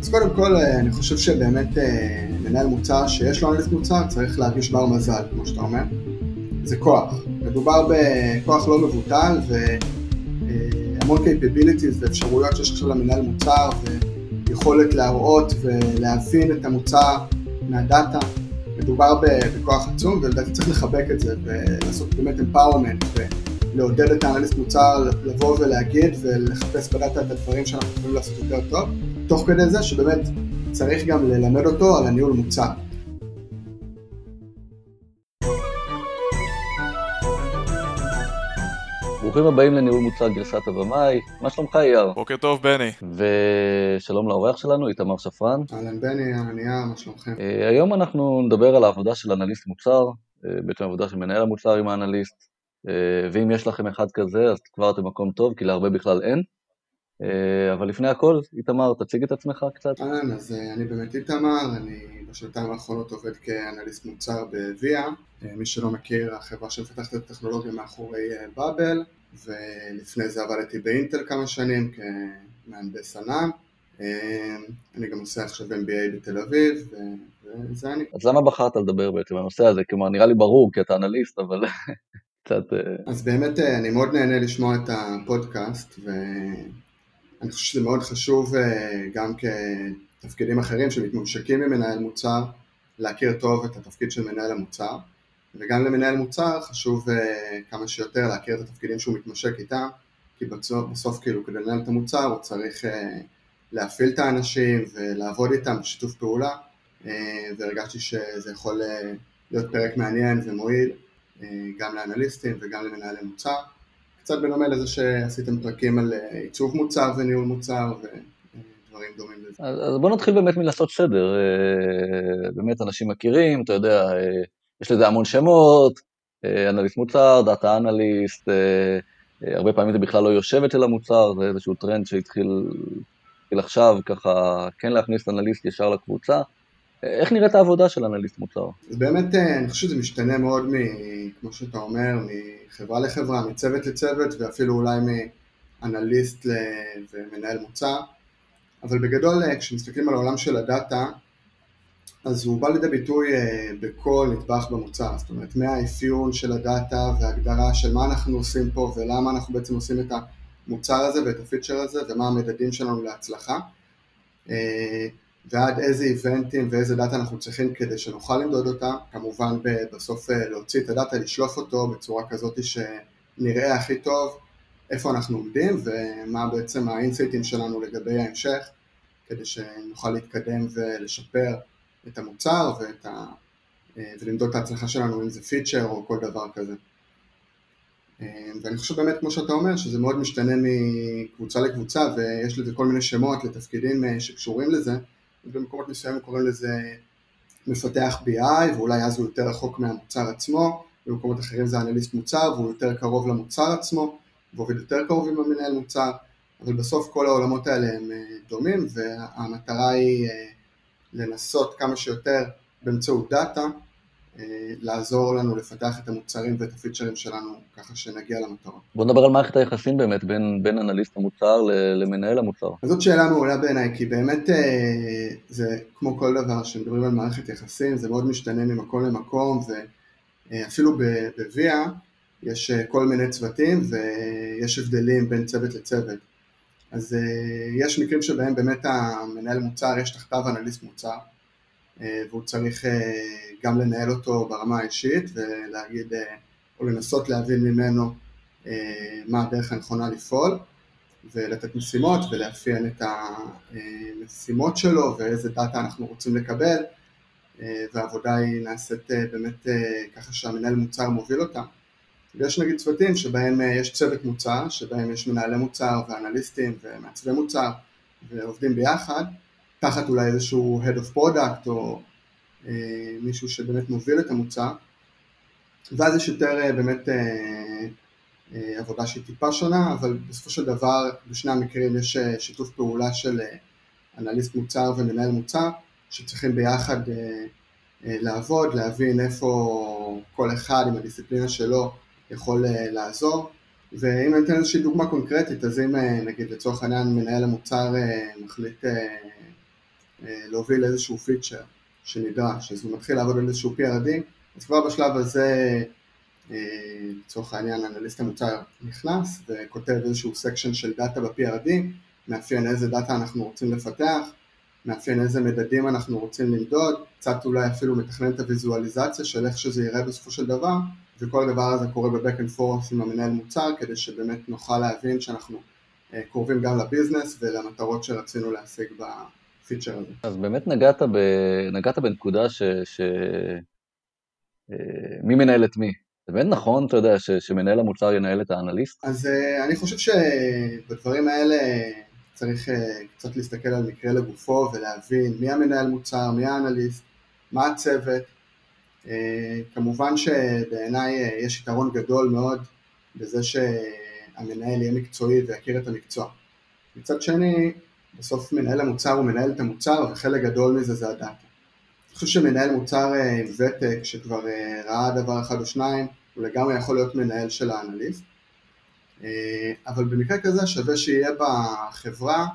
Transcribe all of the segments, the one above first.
אז קודם כל, אני חושב שבאמת מנהל מוצר שיש לו אנליסט מוצר צריך להרגיש בר מזל, כמו שאתה אומר. זה כוח. מדובר בכוח לא מבוטל והמון capabilities ואפשרויות שיש עכשיו למנהל מוצר ויכולת להראות ולהבין את המוצר מהדאטה. מדובר בכוח עצום ולדעתי צריך לחבק את זה ולעשות באמת empowerment ולעודד את האנליסט מוצר לבוא ולהגיד ולחפש בדאטה את הדברים שאנחנו יכולים לעשות יותר טוב, תוך כדי זה שבאמת צריך גם ללמד אותו על הניהול מוצר. ברוכים הבאים לניהול מוצר גרסת הבמאי, מה שלומך אייר? בוקר טוב בני. ושלום לאורח שלנו, איתמר שפרן. אהלן בני, אהלן אייר, מה שלומכם? אה, היום אנחנו נדבר על העבודה של אנליסט מוצר, אה, בעצם עבודה של מנהל המוצר עם האנליסט, אה, ואם יש לכם אחד כזה אז כבר אתם מקום טוב, כי להרבה בכלל אין. אבל לפני הכל, איתמר, תציג את עצמך קצת. אהלן, אז אני באמת איתמר, אני בשנתיים האחרונות עובד כאנליסט מוצר בוויה. מי שלא מכיר, החברה שמפתחת את הטכנולוגיה מאחורי באבל. ולפני זה עבדתי באינטל כמה שנים כמהנדס ענן. אני גם עושה עכשיו MBA בתל אביב, וזה אני. אז למה בחרת לדבר בעצם בנושא הזה? כלומר, נראה לי ברור, כי אתה אנליסט, אבל קצת... אה, אז באמת אה, אני מאוד נהנה לשמוע את הפודקאסט, ואני חושב שזה מאוד חשוב אה, גם כתפקידים אחרים שמתממשקים ממנהל מוצר, להכיר טוב את התפקיד של מנהל המוצר. וגם למנהל מוצר חשוב uh, כמה שיותר להכיר את התפקידים שהוא מתמשק איתם, כי בסוף, בסוף כאילו כדי לנהל את המוצר הוא צריך uh, להפעיל את האנשים ולעבוד איתם בשיתוף פעולה, והרגשתי שזה יכול להיות פרק מעניין ומועיל גם לאנליסטים וגם למנהלי מוצר. קצת בדומה לזה שעשיתם פרקים על עיצוב מוצר וניהול מוצר ודברים דומים לזה. אז בוא נתחיל באמת מלעשות סדר. באמת אנשים מכירים, אתה יודע, יש לזה המון שמות, אה, אנליסט מוצר, data analyst, אה, אה, הרבה פעמים זה בכלל לא יושב אצל המוצר, זה איזשהו טרנד שהתחיל עכשיו ככה כן להכניס אנליסט ישר לקבוצה. איך נראית העבודה של אנליסט מוצר? אז באמת אני חושב שזה משתנה מאוד, מ, כמו שאתה אומר, מחברה לחברה, מצוות לצוות ואפילו אולי מאנליסט ומנהל מוצר, אבל בגדול כשמסתכלים על העולם של הדאטה, אז הוא בא לידי ביטוי אה, בכל נדבך במוצר, זאת אומרת מהאפיון של הדאטה והגדרה של מה אנחנו עושים פה ולמה אנחנו בעצם עושים את המוצר הזה ואת הפיצ'ר הזה ומה המדדים שלנו להצלחה. אה, ועד איזה event-ים ואיזה דאטה אנחנו צריכים כדי שנוכל למדוד אותה, כמובן בסוף אה, להוציא את הדאטה, לשלוף אותו בצורה כזאת שנראה הכי טוב איפה אנחנו עומדים ומה בעצם ה-insight-ים שלנו לגבי ההמשך כדי שנוכל להתקדם ולשפר את המוצר ואת ה... אה, ולמדוד את ההצלחה שלנו אם זה פיצ'ר או כל דבר כזה. אה, ואני חושב באמת כמו שאתה אומר שזה מאוד משתנה מקבוצה לקבוצה ויש לזה כל מיני שמות לתפקידים שקשורים לזה ובמקומות מסוימים קוראים לזה מפתח BI ואולי אז הוא יותר רחוק מהמוצר עצמו. במקומות אחרים זה אנליסט מוצר והוא יותר קרוב למוצר עצמו ועובד יותר קרוב עם המנהל מוצר. אבל בסוף כל העולמות האלה הם דומים והמטרה היא לנסות כמה שיותר באמצעות דאטה אה, לעזור לנו לפתח את המוצרים ואת הפיצ'רים שלנו ככה שנגיע למטרה. בוא נדבר על מערכת היחסים באמת בין, בין אנליסט המוצר למנהל המוצר. אז זאת שאלה מעולה בעיניי, כי באמת אה, זה כמו כל דבר שמדברים על מערכת יחסים, זה מאוד משתנה ממקום למקום ואפילו בוויה יש אה, כל מיני צוותים ויש הבדלים בין צוות לצוות. אז יש מקרים שבהם באמת המנהל מוצר, יש תחתיו אנליסט מוצר, והוא צריך uh, גם לנהל אותו ברמה האישית ולהגיד, uh, או לנסות להבין ממנו מה הדרך הנכונה לפעול, ולתת משימות ולאפיין את המשימות שלו ואיזה דאטה אנחנו רוצים לקבל, והעבודה היא נעשית באמת ככה שהמנהל מוצר מוביל אותה. ויש נגיד צוותים שבהם אה, יש צוות מוצר, שבהם יש מנהלי מוצר ואנליסטים ומעצבי מוצר ועובדים ביחד, תחת אולי איזשהו Head of Product או אה, מישהו שבאמת מוביל את המוצר, ואז יש יותר אה, באמת אה, אה, עבודה שהיא טיפה שונה, אבל בסופו של דבר בשני המקרים יש אה, שיתוף פעולה של אה, אנליסט מוצר ומנהל מוצר, שצריכים ביחד אה, אה, לעבוד, להבין איפה כל אחד עם הדיסציפלינה שלו יכול אה, לעזור. ואם אני אתן איזושהי דוגמה קונקרטית, אז אם אה, נגיד לצורך העניין מנהל המוצר אה, מחליט להוביל איזשהו פיצ'ר שנדרש, אז הוא מתחיל לעבוד על איזשהו PRD, אז כבר בשלב הזה לצורך העניין אנליסט המוצר נכנס וכותב איזשהו section של דאטה ב-PRD, מאפיין איזה דאטה אנחנו רוצים לפתח, מאפיין איזה מדדים אנחנו רוצים למדוד, קצת אולי אפילו מתכנן את הוויזואליזציה של איך שזה יראה בסופו של דבר, וכל הדבר הזה קורה ב-back and forth עם המנהל מוצר, כדי שבאמת נוכל להבין שאנחנו אה, קרובים גם לביזנס ולמטרות שרצינו להשיג בפיצ'ר הזה. אז באמת נגעת, ב, נגעת בנקודה ש... ש... אה, מי מנהל את מי? זה באמת נכון, אתה יודע, ש, שמנהל המוצר ינהל את האנליסט? אז uh, אני חושב שבדברים האלה צריך uh, קצת להסתכל על מקרה לגופו ולהבין מי המנהל מוצר, מי האנליסט, מה הצוות. כמובן שבעיניי יש יתרון גדול מאוד בזה שהמנהל יהיה מקצועי ויכיר את המקצוע. מצד שני, בסוף מנהל המוצר הוא מנהל את המוצר וחלק גדול מזה זה הדאטה. אני חושב שמנהל מוצר עם ותק שכבר ראה דבר אחד או שניים, הוא לגמרי יכול להיות מנהל של האנליסט, אה, אבל במקרה כזה שווה שיהיה בחברה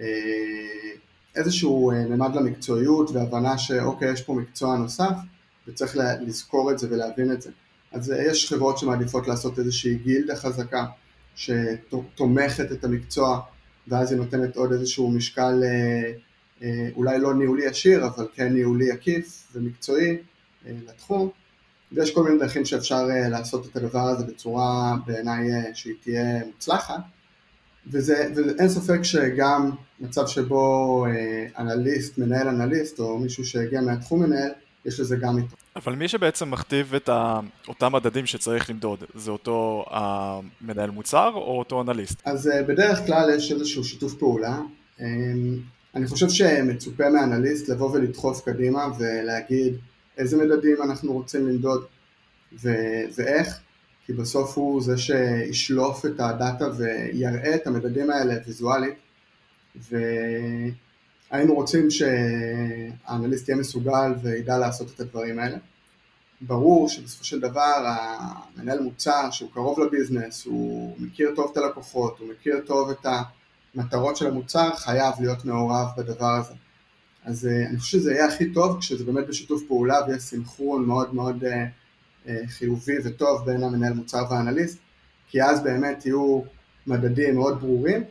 אה, איזשהו אה, ממד למקצועיות והבנה שאוקיי, יש פה מקצוע נוסף וצריך לזכור את זה ולהבין את זה. אז יש חברות שמעדיפות לעשות איזושהי גילדה חזקה שתומכת את המקצוע ואז היא נותנת עוד איזשהו משקל אולי לא ניהולי ישיר אבל כן ניהולי עקיף ומקצועי לתחום ויש כל מיני דרכים שאפשר אה, לעשות את הדבר הזה בצורה בעיניי אה, שהיא תהיה מוצלחת, וזה, ואין ספק שגם מצב שבו אה, אנליסט, מנהל אנליסט, או מישהו שהגיע מהתחום מנהל, יש לזה גם איתו. אבל מי שבעצם מכתיב את ה... אותם מדדים שצריך למדוד, זה אותו המנהל מוצר או אותו אנליסט? אז בדרך כלל יש איזשהו שיתוף פעולה. אני חושב שמצופה מאנליסט לבוא ולדחוף קדימה ולהגיד איזה מדדים אנחנו רוצים למדוד ו- ואיך, כי בסוף הוא זה שישלוף את הדאטה ויראה את המדדים האלה ויזואלית, והיינו רוצים שהאנליסט יהיה מסוגל וידע לעשות את הדברים האלה. ברור שבסופו של דבר המנהל מוצר שהוא קרוב לביזנס, הוא מכיר טוב את הלקוחות, הוא מכיר טוב את המטרות של המוצר, חייב להיות מעורב בדבר הזה. אז uh, אני חושב שזה יהיה הכי טוב כשזה באמת בשיתוף פעולה ויש סינכרון מאוד מאוד uh, uh, חיובי וטוב בין המנהל מוצר והאנליסט, כי אז באמת יהיו מדדים מאוד ברורים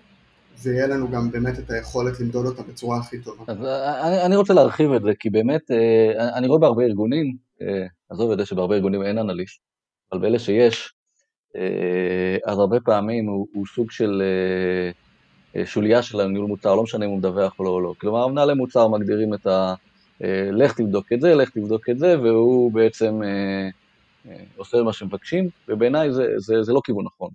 ויהיה לנו גם באמת את היכולת למדוד אותם בצורה הכי טובה. אז אני, אני רוצה להרחיב את זה, כי באמת uh, אני רואה בהרבה ארגונים, עזוב את זה שבהרבה ארגונים אין אנליסט, אבל באלה שיש, אז הרבה פעמים הוא, הוא סוג של... אה, שוליה של הניהול מוצר, לא משנה אם הוא מדווח או לא או לא. כלומר, מנהלי מוצר מגדירים את ה... אה, לך תבדוק את זה, לך תבדוק את זה, והוא בעצם אה, עושה מה שמבקשים, ובעיניי זה, זה, זה לא כיוון נכון.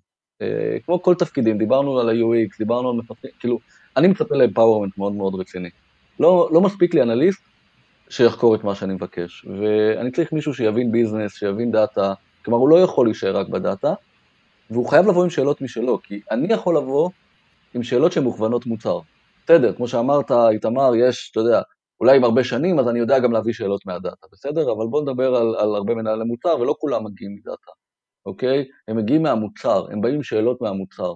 כמו כל תפקידים, דיברנו על ה-UX, דיברנו על מפתחים, כאילו, אני מצפה ל-empowerment מאוד מאוד רציני. לא, לא מספיק לי אנליסט שיחקור את מה שאני מבקש, ואני צריך מישהו שיבין business, שיבין דאטה, כלומר הוא לא יכול להישאר רק בדאטה, והוא חייב לבוא עם שאלות משלו, כי אני יכול לבוא עם שאלות שמוכוונות מוצר. בסדר, כמו שאמרת, איתמר, יש, אתה יודע, אולי עם הרבה שנים, אז אני יודע גם להביא שאלות מהדאטה, בסדר? אבל בואו נדבר על, על הרבה מנהלי מוצר, ולא כולם מגיעים מדאטה, אוקיי? הם מגיעים מהמוצר, הם באים עם שאלות מהמוצר.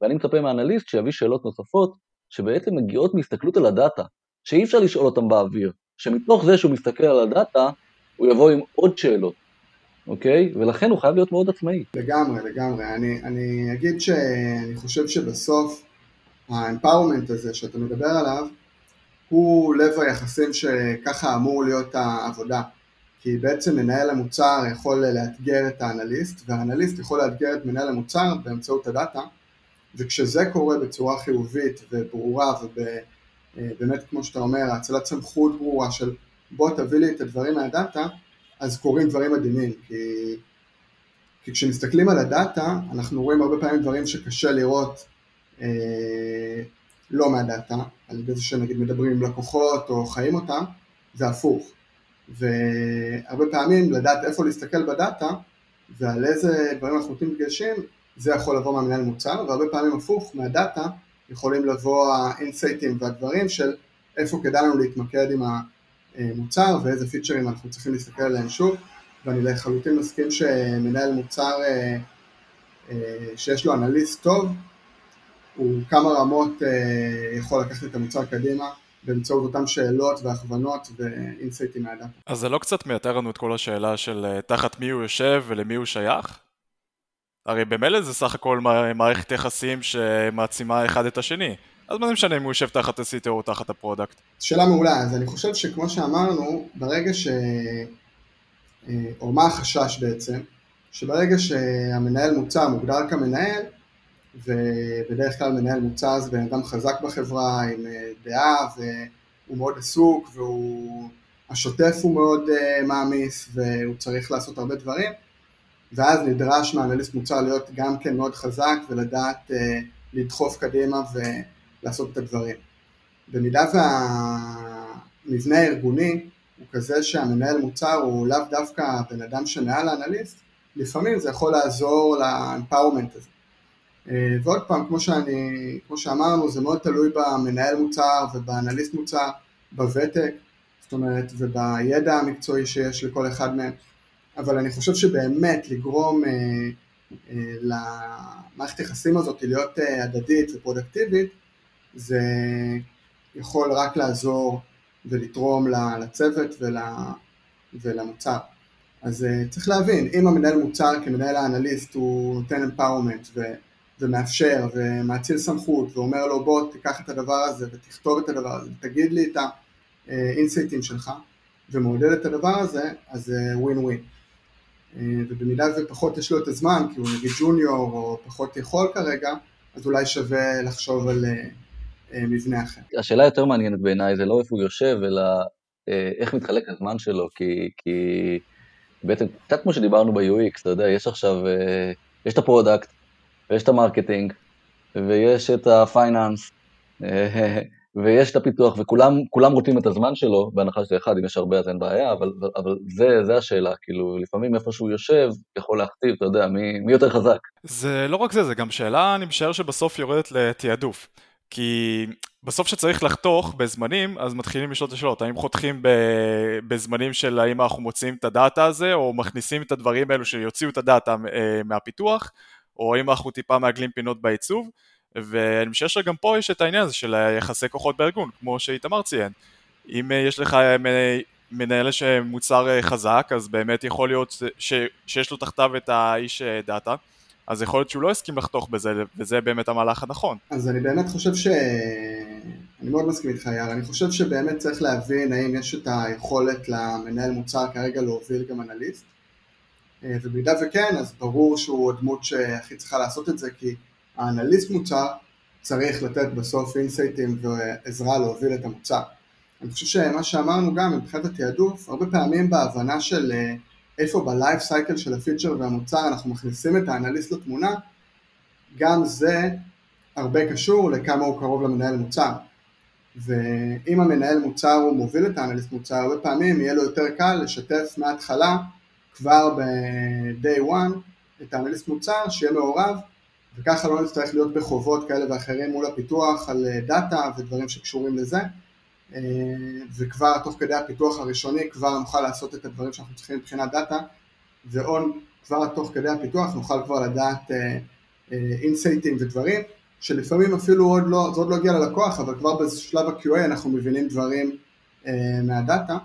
ואני מצפה מאנליסט שיביא שאלות נוספות, שבעצם מגיעות מהסתכלות על הדאטה, שאי אפשר לשאול אותם באוויר, שמתוך זה שהוא מסתכל על הדאטה, הוא יבוא עם עוד שאלות, אוקיי? ולכן הוא חייב להיות מאוד עצמאי. לגמרי, לגמרי. אני, אני אגיד שאני חושב שבסוף האמפאורמנט הזה שאתה מדבר עליו, הוא לב היחסים שככה אמור להיות העבודה. כי בעצם מנהל המוצר יכול לאתגר את האנליסט, והאנליסט יכול לאתגר את מנהל המוצר באמצעות הדאטה, וכשזה קורה בצורה חיובית וברורה ובאמת כמו שאתה אומר, הצלת סמכות ברורה של בוא תביא לי את הדברים מהדאטה, אז קורים דברים מדהימים, כי, כי כשמסתכלים על הדאטה, אנחנו רואים הרבה פעמים דברים שקשה לראות אה, לא מהדאטה, על ידי זה שנגיד מדברים עם לקוחות או חיים אותם, זה הפוך. והרבה פעמים לדעת איפה להסתכל בדאטה ועל איזה דברים אנחנו נותנים דגשים, זה יכול לבוא מהמנהל מוצר, והרבה פעמים הפוך, מהדאטה יכולים לבוא האינסייטים והדברים של איפה כדאי לנו להתמקד עם המוצר ואיזה פיצ'רים אנחנו צריכים להסתכל עליהם שוב, ואני לחלוטין מסכים שמנהל מוצר אה, אה, שיש לו אנליסט טוב, הוא כמה רמות אה, יכול לקחת את המוצר קדימה באמצעות אותן שאלות והכוונות ואינסייטים מהדאטה. אז זה לא קצת מייתר לנו את כל השאלה של אה, תחת מי הוא יושב ולמי הוא שייך? הרי במילא זה סך הכל מערכת יחסים שמעצימה אחד את השני. אז מה זה משנה אם הוא יושב תחת ה-CTO או תחת ה-product? שאלה מעולה, אז אני חושב שכמו שאמרנו, ברגע ש... אה, או מה החשש בעצם? שברגע שהמנהל מוצר מוגדר כמנהל, ובדרך כלל מנהל מוצר זה בן אדם חזק בחברה עם אה, דעה והוא מאוד עסוק והוא... השוטף הוא מאוד uh, מעמיס והוא צריך לעשות הרבה דברים ואז נדרש מאנליסט מוצר להיות גם כן מאוד חזק ולדעת uh, לדחוף קדימה ולעשות את הדברים. במידה והמבנה הארגוני הוא כזה שהמנהל מוצר הוא לאו דווקא בן אדם שמעל האנליסט, לפעמים זה יכול לעזור לאמפאורמנט הזה. אה, ועוד פעם, כמו, שאני, כמו שאמרנו, זה מאוד תלוי במנהל מוצר ובאנליסט מוצר, בוותק, זאת אומרת, ובידע המקצועי שיש לכל אחד מהם, אבל אני חושב שבאמת לגרום אה, אה, למערכת היחסים הזאת להיות אה, הדדית ופרודקטיבית, זה יכול רק לעזור ולתרום לצוות ול, ולמוצר. אז uh, צריך להבין, אם המנהל מוצר כמנהל האנליסט הוא נותן אמפאורמנט ומאפשר ומאציל סמכות ואומר לו בוא תיקח את הדבר הזה ותכתוב את הדבר הזה ותגיד לי את ה-insight-ים שלך ומעודד את הדבר הזה, אז זה ווין ווין. ובמידה ופחות יש לו את הזמן, כי הוא נגיד junior או פחות יכול כרגע, אז אולי שווה לחשוב על uh, מבנה אחר. השאלה היותר מעניינת בעיניי זה לא איפה הוא יושב, אלא uh, איך מתחלק הזמן שלו, כי, כי בעצם קצת כמו שדיברנו ב-UX, אתה יודע, יש עכשיו, יש את ה-product, ויש את ה-marketing, ויש את ה-finance, ויש את הפיתוח, וכולם רוצים את הזמן שלו, בהנחה שזה אחד, אם יש הרבה אז אין בעיה, אבל, אבל זה, זה השאלה, כאילו, לפעמים איפה שהוא יושב, יכול להכתיב, אתה יודע, מי, מי יותר חזק. זה לא רק זה, זה גם שאלה, אני משער שבסוף יורדת לתעדוף. כי בסוף שצריך לחתוך בזמנים, אז מתחילים לשאול את השאלות, האם חותכים בזמנים של האם אנחנו מוציאים את הדאטה הזה, או מכניסים את הדברים האלו שיוציאו את הדאטה אה, מהפיתוח, או אם אנחנו טיפה מעגלים פינות בעיצוב, ואני חושב שגם פה יש את העניין הזה של יחסי כוחות בארגון, כמו שאיתמר ציין. אם אה, יש לך אה, מנהל שמוצר אה, חזק, אז באמת יכול להיות ש, שיש לו תחתיו את האיש דאטה, אז יכול להיות שהוא לא הסכים לחתוך בזה, וזה באמת המהלך הנכון. אז אני באמת חושב ש... אני מאוד מסכים איתך יאללה, אני חושב שבאמת צריך להבין האם יש את היכולת למנהל מוצר כרגע להוביל גם אנליסט, ובמידה וכן, אז ברור שהוא הדמות שהכי צריכה לעשות את זה, כי האנליסט מוצר צריך לתת בסוף insight-ים ועזרה להוביל את המוצר. אני חושב שמה שאמרנו גם מבחינת התעדוף, הרבה פעמים בהבנה של אה, איפה ב-life cycle של הפיצ'ר והמוצר אנחנו מכניסים את האנליסט לתמונה, גם זה הרבה קשור לכמה הוא קרוב למנהל מוצר. ואם המנהל מוצר הוא מוביל את האנליסט מוצר, הרבה פעמים יהיה לו יותר קל לשתף מההתחלה, כבר ב-day one, את האנליסט מוצר, שיהיה מעורב וככה לא נצטרך להיות בחובות כאלה ואחרים מול הפיתוח על אה, דאטה ודברים שקשורים לזה. אה, וכבר תוך כדי הפיתוח הראשוני כבר נוכל לעשות את הדברים שאנחנו צריכים מבחינת דאטה ועוד כבר תוך כדי הפיתוח נוכל כבר לדעת insight-ים אה, ודברים שלפעמים אפילו עוד לא, זה עוד לא הגיע ללקוח אבל כבר בשלב ה-QA אנחנו מבינים דברים מהדאטה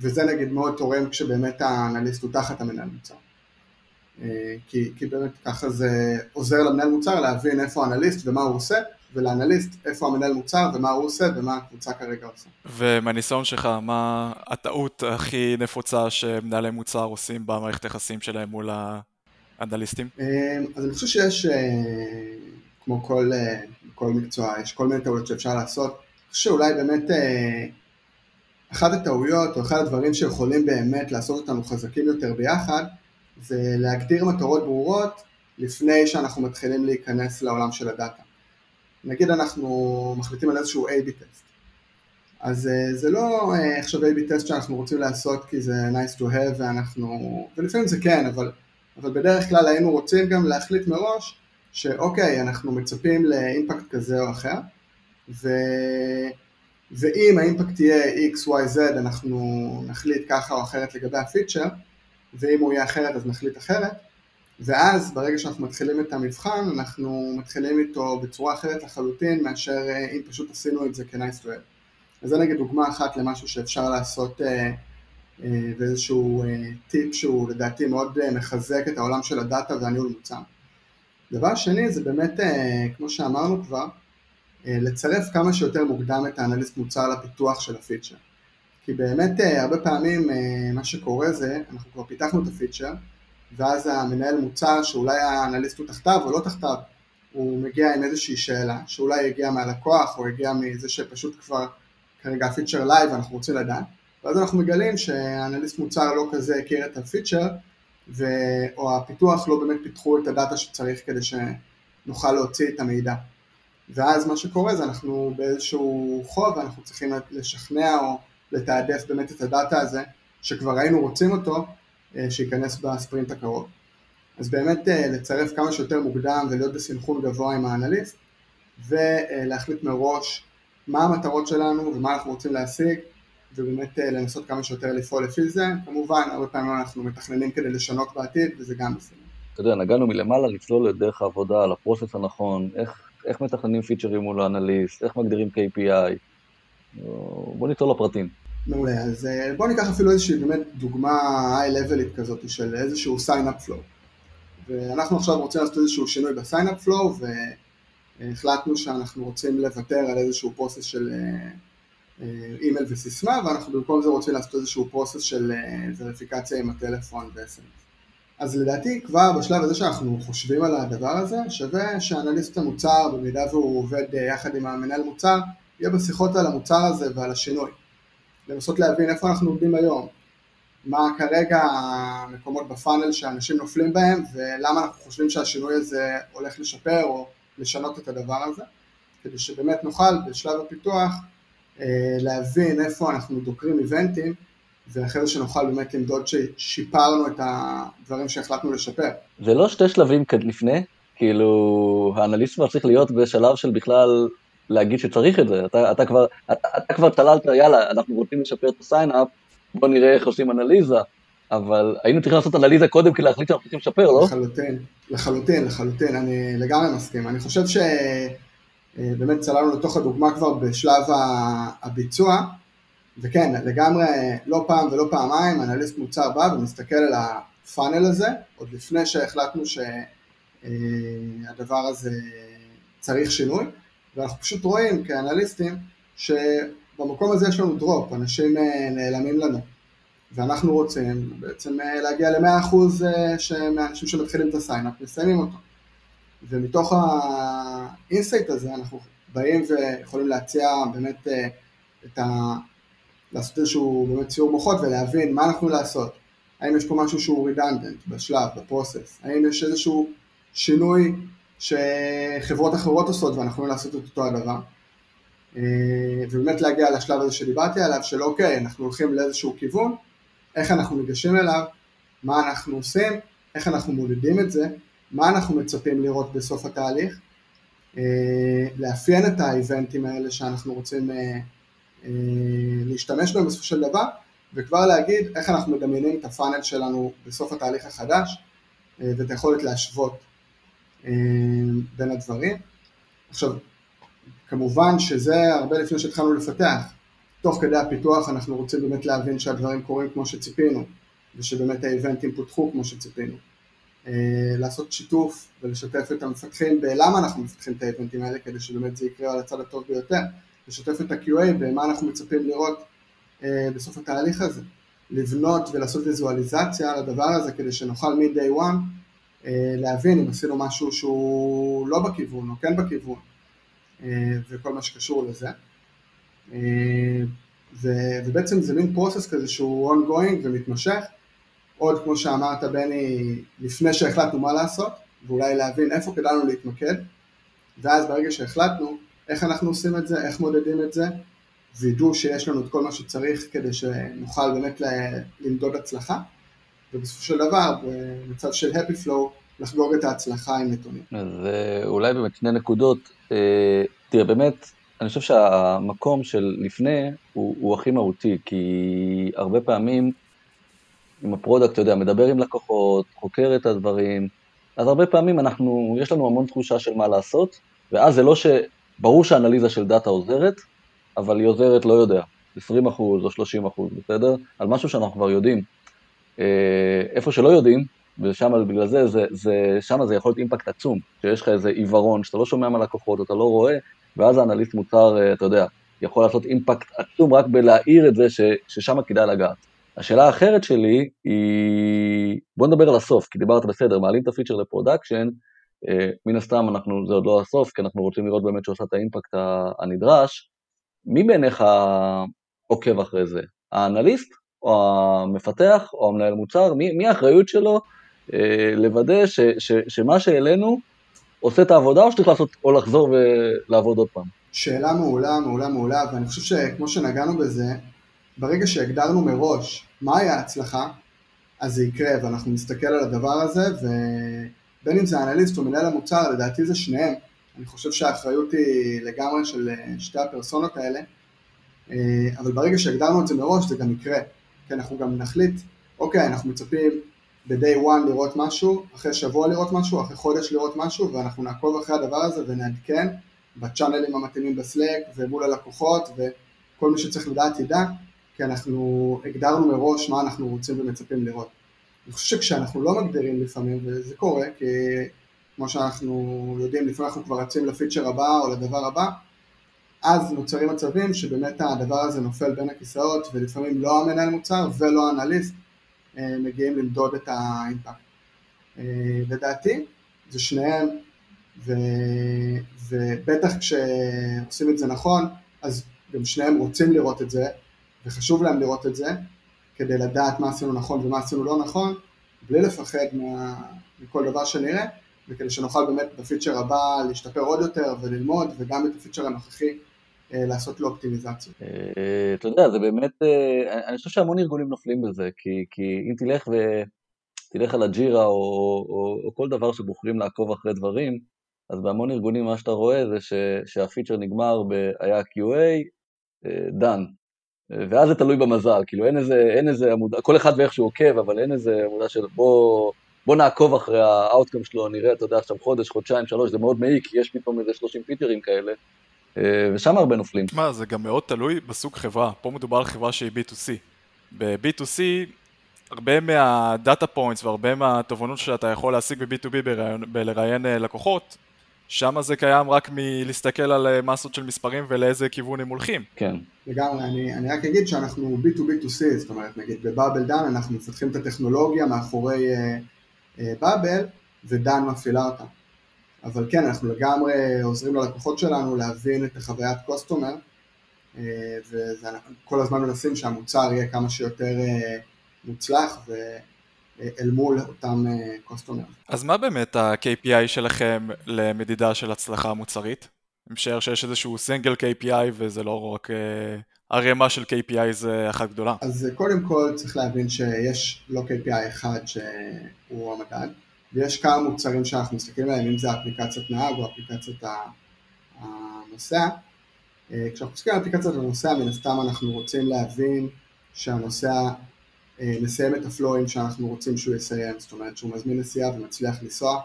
וזה נגיד מאוד תורם כשבאמת האנליסט הוא תחת המנהל מוצר. אה, כי, כי באמת ככה זה עוזר למנהל מוצר להבין איפה האנליסט ומה הוא עושה, ולאנליסט איפה המנהל מוצר ומה הוא עושה ומה הקבוצה כרגע עושה. ומהניסיון שלך, מה הטעות הכי נפוצה שמנהלי מוצר עושים במערכת היחסים שלהם מול האנליסטים? אה, אז אני חושב שיש, אה, כמו כל, כל מקצוע, יש כל מיני טעויות שאפשר לעשות. אני חושב שאולי באמת אחת הטעויות או אחד הדברים שיכולים באמת לעשות אותנו חזקים יותר ביחד, זה להגדיר מטרות ברורות לפני שאנחנו מתחילים להיכנס לעולם של הדאטה. נגיד אנחנו מחליטים על איזשהו A-B טסט. אז אה, זה לא אה, עכשיו A-B טסט שאנחנו רוצים לעשות כי זה nice to have ואנחנו, ולפעמים זה כן, אבל, אבל בדרך כלל היינו רוצים גם להחליט מראש שאוקיי, אנחנו מצפים לאימפקט כזה או אחר, ו... ואם האימפקט יהיה x, y, z, אנחנו נחליט ככה או אחרת לגבי הפיצ'ר, ואם הוא יהיה אחרת אז נחליט אחרת, ואז ברגע שאנחנו מתחילים את המבחן, אנחנו מתחילים איתו בצורה אחרת לחלוטין מאשר אה, אם פשוט עשינו את זה כ-nice to have. אז זה נגיד דוגמה אחת למשהו שאפשר לעשות אה, אה, ואיזשהו טיפ שהוא לדעתי מאוד מחזק את העולם של הדאטה והניהול מוצר. דבר שני זה באמת, כמו שאמרנו כבר, לצרף כמה שיותר מוקדם את האנליסט מוצר לפיתוח של הפיצ'ר. כי באמת אה, הרבה פעמים אה, מה שקורה זה, אנחנו כבר פיתחנו את הפיצ'ר, ואז המנהל מוצר שאולי האנליסט הוא תחתיו או לא תחתיו, הוא מגיע עם איזושהי שאלה, שאולי הגיע מהלקוח או הגיע מזה שפשוט כבר כרגע הפיצ'ר live ואנחנו רוצים לדעת, ואז אנחנו מגלים שהאנליסט מוצר לא כזה הכיר את הפיצ'ר, ו... או הפיתוח לא באמת פיתחו את הדאטה שצריך כדי שנוכל להוציא את המידע. ואז מה שקורה זה אנחנו באיזשהו חוב ואנחנו צריכים לשכנע או לתעדף באמת את הדאטה הזה, שכבר היינו רוצים אותו, אה, שייכנס בספרינט הקרוב. אז באמת אה, לצרף כמה שיותר מוקדם ולהיות בסנכרון גבוה עם האנליסט, ולהחליט מראש מה המטרות שלנו ומה אנחנו רוצים להשיג, ובאמת אה, לנסות כמה שיותר לפעול לפי זה. כמובן, הרבה פעמים אנחנו מתכננים כדי לשנות בעתיד, וזה גם בסדר. אתה יודע, נגענו מלמעלה לצלול את דרך העבודה, לפרוסס הנכון, איך, איך מתכננים פיצ'רים מול האנליסט, איך מגדירים KPI. בוא נצלול לפרטים. מעולה, אז אה, בואו ניקח אפילו איזושהי באמת דוגמה היי-לבלית כזאת של איזשהו sign-up flow. ואנחנו עכשיו רוצים לעשות איזשהו שינוי ב-sign-up flow והחלטנו שאנחנו רוצים לוותר על איזשהו פרוסס של אה, אימייל וסיסמה ואנחנו במקום זה רוצים לעשות איזשהו פרוסס של וריפיקציה עם הטלפון ו-SMS. אז לדעתי כבר בשלב הזה שאנחנו חושבים על הדבר הזה, שווה שאנליסט המוצר, במידה והוא עובד אה, יחד עם המנהל מוצר, יהיה בשיחות על המוצר הזה ועל השינוי. לנסות להבין איפה אנחנו עובדים היום, מה כרגע המקומות בפאנל שאנשים נופלים בהם ולמה אנחנו חושבים שהשינוי הזה הולך לשפר או לשנות את הדבר הזה, כדי שבאמת נוכל בשלב הפיתוח אה, להבין איפה אנחנו דוקרים איבנטים ואחרי זה שנוכל באמת למדוד ששיפרנו את הדברים שהחלטנו לשפר. זה לא שתי שלבים לפני? כאילו, האנליסט כבר צריך להיות בשלב של בכלל להגיד שצריך את זה. אתה, אתה כבר, אתה, אתה כבר צללת, יאללה, אנחנו רוצים לשפר את ה sign up, בוא נראה איך עושים אנליזה. אבל היינו צריכים לעשות אנליזה קודם כדי להחליט שאנחנו צריכים לשפר, לא? לחלוטין, לחלוטין, לחלוטין, אני לגמרי מסכים. אני חושב שבאמת אה, צללנו לתוך הדוגמה כבר בשלב הביצוע, וכן, לגמרי, לא פעם ולא פעמיים, אנליסט מוצר בא ומסתכל על הפאנל הזה, עוד לפני שהחלטנו שהדבר הזה צריך שינוי, ואנחנו פשוט רואים כאנליסטים שבמקום הזה יש לנו drop, אנשים נעלמים לנו, ואנחנו רוצים בעצם להגיע ל-100% מהאנשים שמתחילים את ה sign up, מסיימים אותו. ומתוך ה insight הזה אנחנו באים ויכולים להציע באמת את ה... לעשות איזשהו באמת סיעור מוחות ולהבין מה אנחנו לעשות. האם יש פה משהו שהוא redundant בשלב, ב process? האם יש איזשהו שינוי שחברות אחרות עושות ואנחנו יכולים לעשות את אותו הדבר? אה, ובאמת להגיע לשלב הזה שדיברתי עליו, של אוקיי, אנחנו הולכים לאיזשהו כיוון, איך אנחנו ניגשים אליו, מה אנחנו עושים, איך אנחנו מודדים את זה, מה אנחנו מצפים לראות בסוף התהליך, אה, לאפיין את האיבנטים האלה שאנחנו רוצים אה, להשתמש בהם בסופו של דבר, וכבר להגיד איך אנחנו מדמיינים את הפאנל שלנו בסוף התהליך החדש, אה, ואת היכולת להשוות אה, בין הדברים. עכשיו, כמובן שזה הרבה לפני שהתחלנו לפתח. תוך כדי הפיתוח אנחנו רוצים באמת להבין שהדברים קורים כמו שציפינו, ושבאמת האיבנטים פותחו כמו שציפינו. לעשות שיתוף ולשתף את המפתחים בלמה אנחנו מפתחים את האיבנטים האלה, כדי שבאמת זה יקרה על הצד הטוב ביותר. לשתף את ה-QA במה אנחנו מצפים לראות אה, בסוף התהליך הזה. לבנות ולעשות ויזואליזציה לדבר הזה כדי שנוכל מ-day one אה, להבין אם עשינו משהו שהוא לא בכיוון או כן בכיוון אה, וכל מה שקשור לזה. אה, ו, ובעצם זה מין פרוסס כזה שהוא ongoing ומתמשך. עוד כמו שאמרת בני, לפני שהחלטנו מה לעשות, ואולי להבין איפה כדאי לנו להתמקד, ואז ברגע שהחלטנו, איך אנחנו עושים את זה, איך מודדים את זה, וידוא שיש לנו את כל מה שצריך כדי שנוכל באמת למדוד הצלחה, ובסופו של דבר, במצב של happy flow, לחגוג את ההצלחה עם נתונים. אז אה, אולי באמת שני נקודות. אה, תראה, באמת, אני חושב שהמקום של לפני הוא, הוא הכי מהותי, כי הרבה פעמים עם ה product, אתה יודע, מדבר עם לקוחות, חוקר את הדברים, אז הרבה פעמים אנחנו, יש לנו המון תחושה של מה לעשות, ואז זה לא ש... ברור שהאנליזה של דאטה עוזרת, אבל היא עוזרת, לא יודע, 20 אחוז או 30 אחוז, בסדר? על משהו שאנחנו כבר יודעים. אה, איפה שלא יודעים, ושם בגלל זה, זה, זה, שם זה יכול להיות impact עצום, שיש לך איזה עיוורון, שאתה לא שומע מהלקוחות, אתה לא רואה, ואז האנליסט מוצר, אה, אתה יודע, יכול לעשות impact עצום רק בלהעיר את זה ש, ששם כדאי לגעת. השאלה האחרת שלי היא, בוא נדבר על הסוף, כי דיברת בסדר, מעלים את הפיצ'ר ל production, מן הסתם אנחנו, זה עוד לא הסוף, כי אנחנו רוצים לראות באמת שהוא את האימפקט הנדרש. מי בעיניך עוקב אחרי זה? האנליסט, או המפתח, או המנהל מוצר? מי, מי האחריות שלו אה, לוודא ש, ש, שמה שהעלינו עושה את העבודה, או שצריך לעשות, או לחזור ולעבוד עוד פעם? שאלה מעולה, מעולה, מעולה, ואני חושב שכמו שנגענו בזה, ברגע שהגדרנו מראש מהי ההצלחה, אז זה יקרה, ואנחנו נסתכל על הדבר הזה, ובין אם זה אנליסט או מנהל המוצר, לדעתי זה שניהם. אני חושב שהאחריות היא לגמרי של אה, שתי הפרסונות האלה, אה, אבל ברגע שהגדרנו את זה מראש זה גם יקרה, כי אנחנו גם נחליט, אוקיי, אנחנו מצפים ב-day one לראות משהו, אחרי שבוע לראות משהו, אחרי חודש לראות משהו, ואנחנו נעקוב אחרי הדבר הזה ונעדכן בצ'אנלים המתאימים בסלאק ומול הלקוחות, וכל מי שצריך לדעת ידע, כי אנחנו הגדרנו מראש מה אנחנו רוצים ומצפים לראות. אני חושב שכשאנחנו לא מגדירים לפעמים, וזה קורה, כי כמו שאנחנו יודעים, לפעמים אנחנו כבר רצים לפיצ'ר הבא או לדבר הבא, אז נוצרים מצבים שבאמת הדבר הזה נופל בין הכיסאות, ולפעמים לא המנהל מוצר ולא האנליסט אה, מגיעים למדוד את האימפקט. אה, לדעתי, זה שניהם, ו... ובטח כשעושים את זה נכון, אז גם שניהם רוצים לראות את זה, וחשוב להם לראות את זה, כדי לדעת מה עשינו נכון ומה עשינו לא נכון, בלי לפחד מה... מכל דבר שנראה, וכדי שנוכל באמת בפיצ'ר הבא להשתפר עוד יותר וללמוד, וגם את הפיצ'ר הנוכחי אה, לעשות לו אופטימיזציה. אה, אתה יודע, זה באמת, אה, אני חושב שהמון ארגונים נופלים בזה, כי, אם תלך ו... תלך על הג'ירה או, או, או כל דבר שבוחרים לעקוב אחרי דברים, אז בהמון ארגונים מה שאתה רואה זה ש, שהפיצ'ר נגמר היה QA, done. ואז זה תלוי במזל, כאילו אין איזה, אין איזה עמודה, כל אחד ואיך שהוא עוקב, אבל אין איזה עמודה של בוא, בוא נעקוב אחרי ה outcome שלו, נראה, אתה יודע, עכשיו חודש, חודשיים, שלוש, זה מאוד מעיק, יש פתאום איזה 30 פיצ'רים כאלה, אה, ושם הרבה נופלים. תשמע, זה גם מאוד תלוי בסוג חברה, פה מדובר על חברה שהיא B2C. ב-B2C, הרבה מה data points והרבה מהתובנות שאתה יכול להשיג ב-B2B בלראיין אה, לקוחות, שם זה קיים רק מלהסתכל על אה, מסות של מספרים ולאיזה כיוון הם הולכים. כן. לגמרי, אני, אני רק אגיד שאנחנו B2B2C, זאת אומרת, נגיד בבאבל דן אנחנו מפתחים את הטכנולוגיה מאחורי באבל, ודן מפעילה אותה. אבל כן, אנחנו לגמרי עוזרים ללקוחות שלנו להבין את החוויית קוסטומר, אה, וכל הזמן מנסים שהמוצר יהיה כמה שיותר אה, מוצלח ואל מול אותם קוסטומר. אה, אז מה באמת ה-KPI שלכם למדידה של הצלחה מוצרית? אני משער שיש איזשהו סינגל KPI וזה לא רק ערימה של KPI זה אחת גדולה. אז קודם כל צריך להבין שיש לא KPI אחד שהוא המדד. ויש כמה מוצרים שאנחנו מסתכלים עליהם, אם זה אפליקציית נהג או אפליקציית הנוסע. אה, כשאנחנו מסתכלים על אפליקציית הנוסע, מן הסתם אנחנו רוצים להבין שהנוסע אה, מסיים את הפלואים שאנחנו רוצים שהוא יסיים, זאת אומרת שהוא מזמין נסיעה ומצליח לנסוע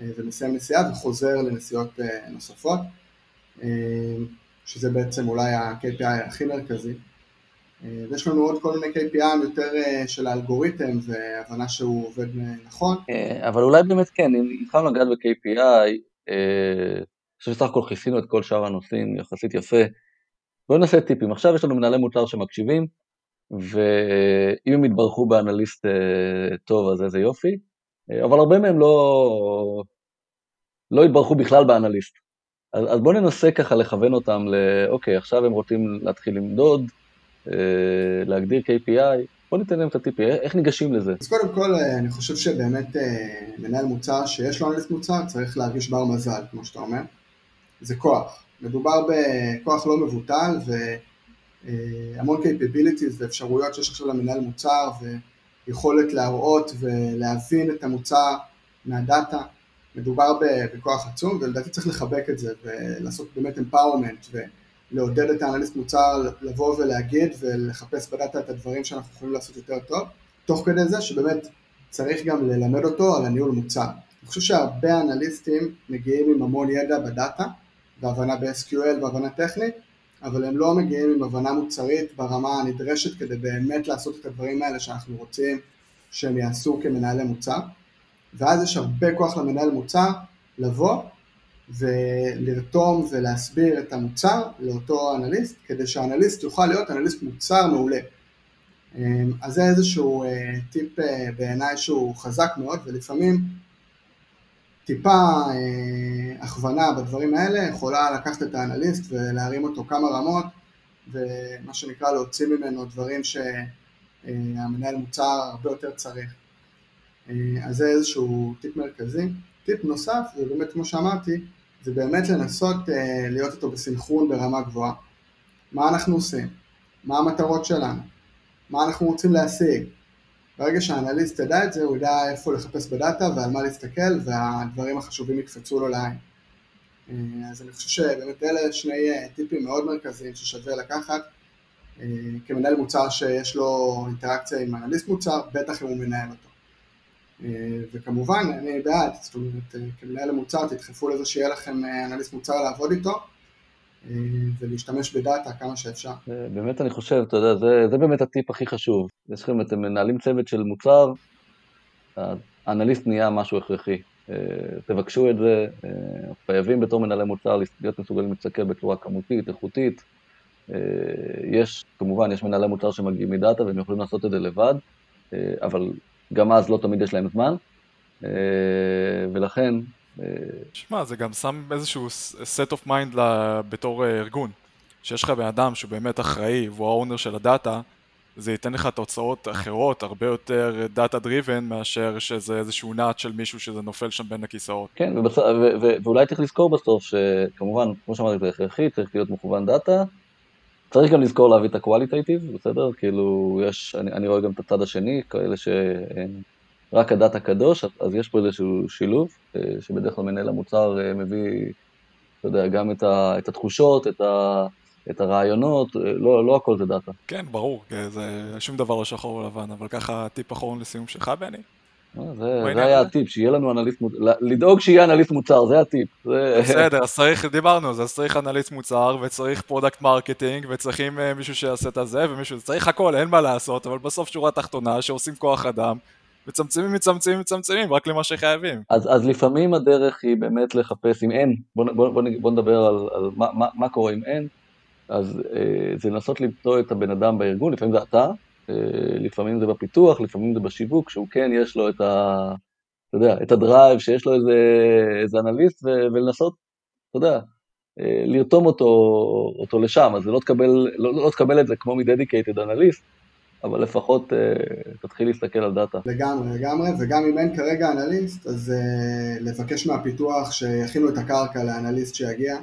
אה, ומסיים נסיעה וחוזר לנסיעות נוספות, שזה בעצם אולי ה-KPI הכי מרכזי. אה, ויש לנו עוד כל מיני KPI יותר אה, של האלגוריתם והבנה שהוא עובד נכון. אה, אבל אולי באמת כן, אם התחלנו לגעת ב-KPI, אני חושב שסך הכל כיסינו את כל שאר הנושאים יחסית יפה. בואו נעשה טיפים, עכשיו יש לנו מנהלי מוצר שמקשיבים, ואם הם יתברכו באנליסט טוב אז איזה יופי, אבל הרבה מהם לא, לא יתברכו בכלל באנליסט. אז, אז בואו ננסה ככה לכוון אותם ל... אוקיי, עכשיו הם רוצים להתחיל למדוד, אה, להגדיר KPI, בוא ניתן להם את הטיפי, איך ניגשים לזה? אז קודם כל אה, אני חושב שבאמת אה, מנהל מוצר שיש לו אנליסט מוצר צריך להרגיש בר מזל, כמו שאתה אומר. זה כוח. מדובר בכוח לא מבוטל והמון capabilities ואפשרויות שיש עכשיו למנהל מוצר ויכולת להראות ולהבין את המוצר מהדאטה. מדובר בכוח עצום ולדעתי צריך לחבק את זה ולעשות באמת empowerment לעודד את האנליסט מוצר לבוא ולהגיד ולחפש בדאטה את הדברים שאנחנו יכולים לעשות יותר טוב, תוך כדי זה שבאמת צריך גם ללמד אותו על הניהול מוצר. אני חושב שהרבה אנליסטים מגיעים עם המון ידע בדאטה, והבנה ב-SQL והבנה טכנית, אבל הם לא מגיעים עם הבנה מוצרית ברמה הנדרשת כדי באמת לעשות את הדברים האלה שאנחנו רוצים שהם יעשו כמנהלי מוצר. ואז יש הרבה כוח למנהל מוצר לבוא ולרתום ולהסביר את המוצר לאותו אנליסט, כדי שהאנליסט יוכל להיות אנליסט מוצר מעולה. אמ, אז זה איזשהו אה, טיפ אה, בעיניי שהוא חזק מאוד, ולפעמים טיפה אה, הכוונה בדברים האלה יכולה לקחת את האנליסט ולהרים אותו כמה רמות, ומה שנקרא להוציא ממנו דברים שהמנהל מוצר הרבה יותר צריך. אז זה איזשהו טיפ מרכזי. טיפ נוסף, זה באמת כמו שאמרתי, זה באמת לנסות להיות איתו בסנכרון ברמה גבוהה. מה אנחנו עושים? מה המטרות שלנו? מה אנחנו רוצים להשיג. ברגע שהאנליסט ידע את זה, הוא ידע איפה לחפש בדאטה ועל מה להסתכל, והדברים החשובים יקפצו לו לעין. אה, אז אני חושב שבאמת אלה שני אה, טיפים מאוד מרכזיים ששווה לקחת. אה, כמנהל מוצר שיש לו אינטראקציה עם אנליסט מוצר, בטח אם הוא מנהל אותו. וכמובן, אני בעד, זאת אומרת, כמנהל המוצר תדחפו לזה שיהיה לכם אנליסט מוצר לעבוד איתו, ולהשתמש בדאטה כמה שאפשר. באמת אני חושב, אתה יודע, זה, זה באמת הטיפ הכי חשוב. יש לכם, אתם מנהלים צוות של מוצר, האנליסט נהיה משהו הכרחי. אה, תבקשו את זה, אה, חייבים בתור מנהלי מוצר להיות מסוגלים להסתכל בצורה כמותית, איכותית. יש, כמובן, יש מנהלי מוצר שמגיעים מדאטה והם יכולים לעשות את זה לבד, אבל גם אז לא תמיד יש להם זמן, ולכן שמע, זה גם שם איזשהו set of mind בתור אה, ארגון. שיש לך בן אדם שהוא באמת אחראי והוא ה owner של הדאטה, זה ייתן לך תוצאות אחרות, הרבה יותר data driven, מאשר שזה איזשהו נאט של מישהו שזה נופל שם בין הכיסאות. כן, ובס... ו- ו- ואולי צריך לזכור בסוף שכמובן, כמו שאמרתי, זה הכרחי, צריך להיות מכוון דאטה. צריך גם לזכור להביא את ה qualitative, בסדר? כאילו, יש, אני, אני רואה גם את הצד השני, כאלה ש... רק הדאטה קדוש, אז יש פה איזשהו שילוב, אה, שבדרך כלל מנהל המוצר אה, מביא, אתה יודע, גם את, ה, את התחושות, את, ה, את הרעיונות, אה, לא, לא הכל זה דאטה. כן, ברור, זה שום דבר לא שחור ולבן, אבל ככה טיפ אחרון לסיום שלך, בני. זה, זה היה הטיפ, שיהיה לנו אנליסט מוצר, לדאוג שיהיה אנליסט מוצר, זה הטיפ. זה... בסדר, אז צריך, דיברנו על זה, אז צריך אנליסט מוצר, וצריך product marketing, וצריכים מישהו שיעשה את הזה, ומישהו, צריך הכל, אין מה לעשות, אבל בסוף שורה תחתונה, שעושים כוח אדם, מצמצמים, מצמצמים, מצמצמים, רק למה שחייבים. אז, אז לפעמים הדרך היא באמת לחפש אם אין, בוא, בוא, בוא, בוא נדבר על, על מה, מה, מה קורה אם אין, אז אה, זה לנסות למצוא את הבן אדם בארגון, לפעמים זה אתה, אה, לפעמים זה בפיתוח, לפעמים זה בשיווק, שהוא כן יש לו את ה... אתה יודע, את הדרייב, שיש לו איזה, איזה אנליסט, ו, ולנסות, אתה יודע, אה, לרתום אותו, אותו לשם, אז לא תקבל, לא, לא תקבל את זה כמו מדדיקייטד אנליסט, אבל לפחות אה, תתחיל להסתכל על דאטה. לגמרי, לגמרי, וגם אם אין כרגע אנליסט, אז אה, לבקש מהפיתוח שיכינו את הקרקע לאנליסט שיגיע,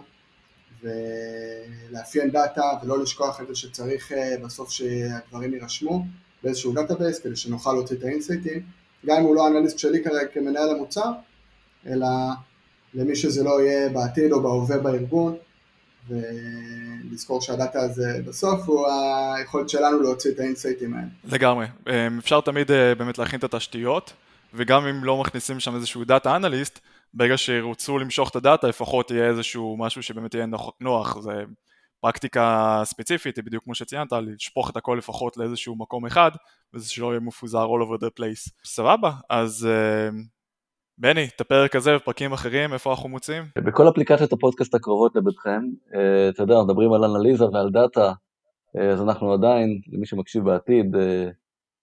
ולאפיין דאטה, ולא לשכוח את זה שצריך אה, בסוף שהדברים יירשמו באיזשהו database, כדי שנוכל להוציא את ה insight ים, גם אם הוא לא אנליסט שלי כרגע כמנהל המוצר, אלא למי שזה לא יהיה בעתיד או בהווה בארגון, ולזכור שהדאטה הזה בסוף הוא היכולת שלנו להוציא את האינסייטים האלה. לגמרי, אמ, אפשר תמיד אה, באמת להכין את התשתיות, וגם אם לא מכניסים שם איזשהו דאטה אנליסט, ברגע שירצו למשוך את הדאטה, לפחות יהיה איזשהו משהו שבאמת יהיה נוח, זה פרקטיקה ספציפית, היא בדיוק כמו שציינת, לשפוך את הכל לפחות לאיזשהו מקום אחד, וזה שלא יהיה מפוזר all over the place. סבבה, אז אמ, בני, את הפרק הזה ופרקים אחרים, איפה אנחנו מוצאים? בכל אפליקציות הפודקאסט הקרובות לביתכם, אה, אתה יודע, מדברים על אנליזה ועל דאטה, אה, אז אנחנו עדיין, למי שמקשיב בעתיד, אה,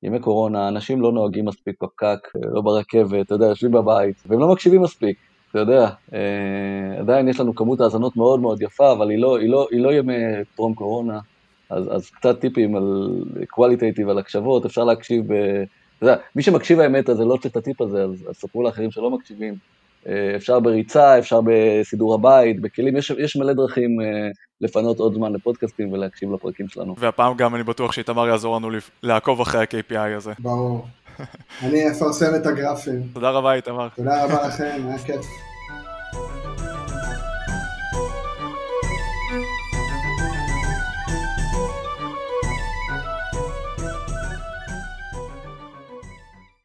ימי קורונה, אנשים לא נוהגים מספיק בפקק, לא ברכבת, אתה יודע, יושבים בבית, והם לא מקשיבים מספיק, אתה יודע, עדיין יש לנו כמות האזנות מאוד מאוד יפה, אבל היא לא, היא לא, היא לא ימי טרום קורונה, אז, אז קצת טיפים על qualitative, על הקשבות, אפשר להקשיב אתה יודע, מי שמקשיב האמת, אז זה לא צריך את הטיפ הזה, אז, אז ספרו לאחרים שלא מקשיבים. אה, אפשר בריצה, אפשר בסידור הבית, בכלים, יש, יש מלא דרכים אה, לפנות עוד זמן לפודקאסטים ולהקשיב לפרקים שלנו. והפעם גם אני בטוח שאיתמר יעזור לנו לעקוב אחרי ה-KPI הזה. ברור. אני אפרסם את הגרפים. תודה רבה איתמר. תודה רבה לכם, היה כיף.